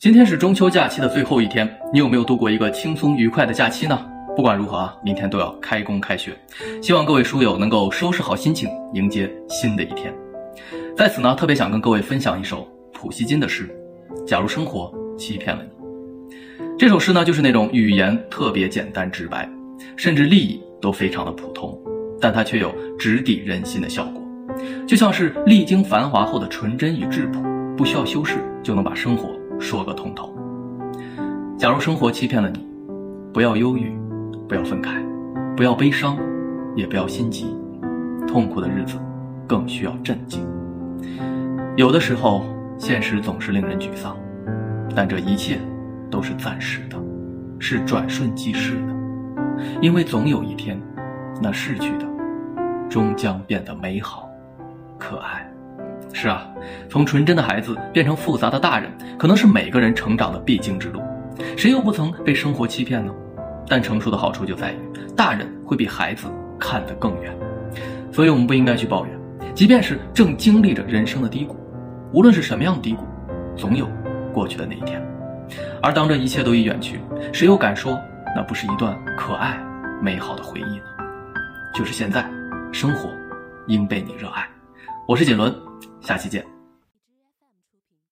今天是中秋假期的最后一天，你有没有度过一个轻松愉快的假期呢？不管如何啊，明天都要开工开学，希望各位书友能够收拾好心情，迎接新的一天。在此呢，特别想跟各位分享一首普希金的诗《假如生活欺骗了你》。这首诗呢，就是那种语言特别简单直白，甚至立意都非常的普通，但它却有直抵人心的效果，就像是历经繁华后的纯真与质朴，不需要修饰就能把生活。说个通透。假如生活欺骗了你，不要忧郁，不要愤慨，不要悲伤，也不要心急。痛苦的日子，更需要镇静。有的时候，现实总是令人沮丧，但这一切都是暂时的，是转瞬即逝的。因为总有一天，那逝去的，终将变得美好、可爱。是啊，从纯真的孩子变成复杂的大人，可能是每个人成长的必经之路。谁又不曾被生活欺骗呢？但成熟的好处就在于，大人会比孩子看得更远。所以，我们不应该去抱怨，即便是正经历着人生的低谷，无论是什么样的低谷，总有过去的那一天。而当这一切都已远去，谁又敢说那不是一段可爱、美好的回忆呢？就是现在，生活应被你热爱。我是锦纶。下期见。